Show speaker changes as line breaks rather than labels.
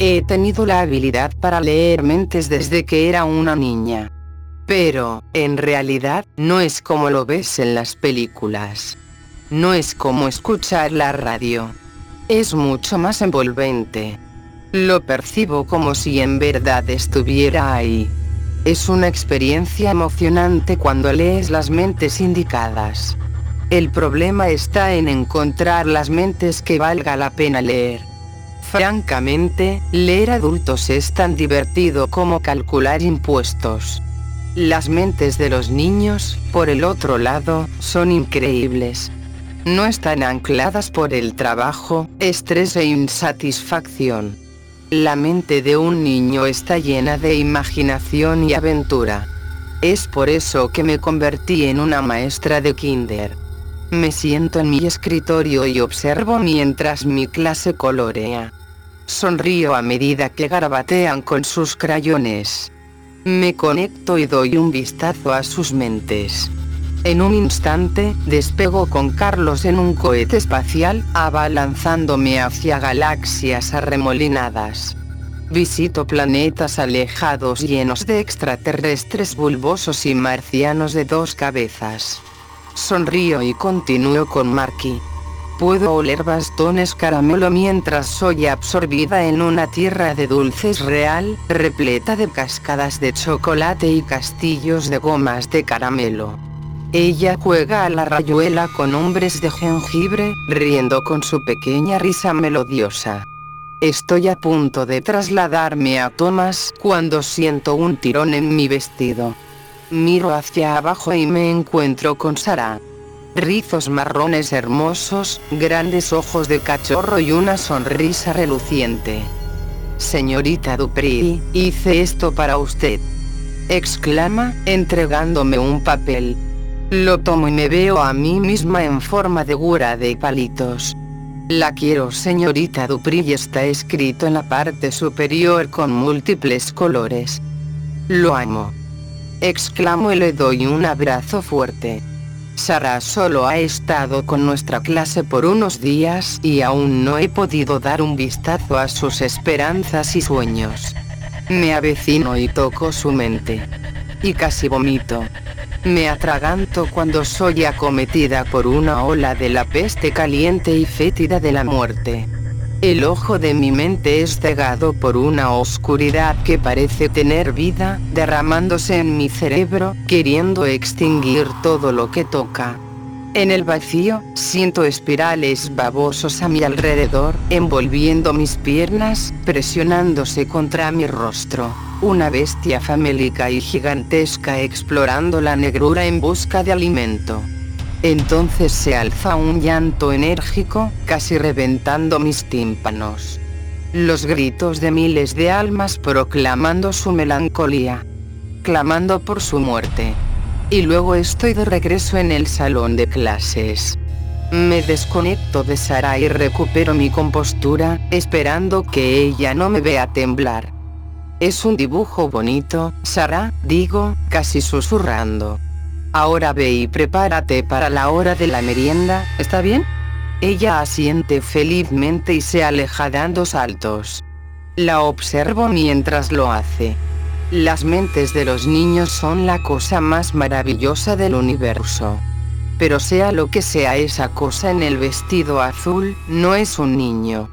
He tenido la habilidad para leer mentes desde que era una niña. Pero, en realidad, no es como lo ves en las películas. No es como escuchar la radio. Es mucho más envolvente. Lo percibo como si en verdad estuviera ahí. Es una experiencia emocionante cuando lees las mentes indicadas. El problema está en encontrar las mentes que valga la pena leer. Francamente, leer adultos es tan divertido como calcular impuestos. Las mentes de los niños, por el otro lado, son increíbles. No están ancladas por el trabajo, estrés e insatisfacción. La mente de un niño está llena de imaginación y aventura. Es por eso que me convertí en una maestra de kinder. Me siento en mi escritorio y observo mientras mi clase colorea. Sonrío a medida que garabatean con sus crayones. Me conecto y doy un vistazo a sus mentes. En un instante, despego con Carlos en un cohete espacial, abalanzándome hacia galaxias arremolinadas. Visito planetas alejados llenos de extraterrestres bulbosos y marcianos de dos cabezas. Sonrío y continúo con Marky. Puedo oler bastones caramelo mientras soy absorbida en una tierra de dulces real, repleta de cascadas de chocolate y castillos de gomas de caramelo. Ella juega a la rayuela con hombres de jengibre, riendo con su pequeña risa melodiosa. Estoy a punto de trasladarme a Thomas cuando siento un tirón en mi vestido. Miro hacia abajo y me encuentro con Sara rizos marrones hermosos, grandes ojos de cachorro y una sonrisa reluciente. Señorita Dupri, hice esto para usted. Exclama, entregándome un papel. Lo tomo y me veo a mí misma en forma de gura de palitos. La quiero señorita Dupri y está escrito en la parte superior con múltiples colores. Lo amo. Exclamo y le doy un abrazo fuerte. Sara solo ha estado con nuestra clase por unos días y aún no he podido dar un vistazo a sus esperanzas y sueños. Me avecino y toco su mente. Y casi vomito. Me atraganto cuando soy acometida por una ola de la peste caliente y fétida de la muerte. El ojo de mi mente es cegado por una oscuridad que parece tener vida, derramándose en mi cerebro, queriendo extinguir todo lo que toca. En el vacío, siento espirales babosos a mi alrededor, envolviendo mis piernas, presionándose contra mi rostro. Una bestia famélica y gigantesca explorando la negrura en busca de alimento. Entonces se alza un llanto enérgico, casi reventando mis tímpanos. Los gritos de miles de almas proclamando su melancolía. Clamando por su muerte. Y luego estoy de regreso en el salón de clases. Me desconecto de Sara y recupero mi compostura, esperando que ella no me vea temblar. Es un dibujo bonito, Sara, digo, casi susurrando. Ahora ve y prepárate para la hora de la merienda, ¿está bien? Ella asiente felizmente y se aleja dando saltos. La observo mientras lo hace. Las mentes de los niños son la cosa más maravillosa del universo. Pero sea lo que sea esa cosa en el vestido azul, no es un niño.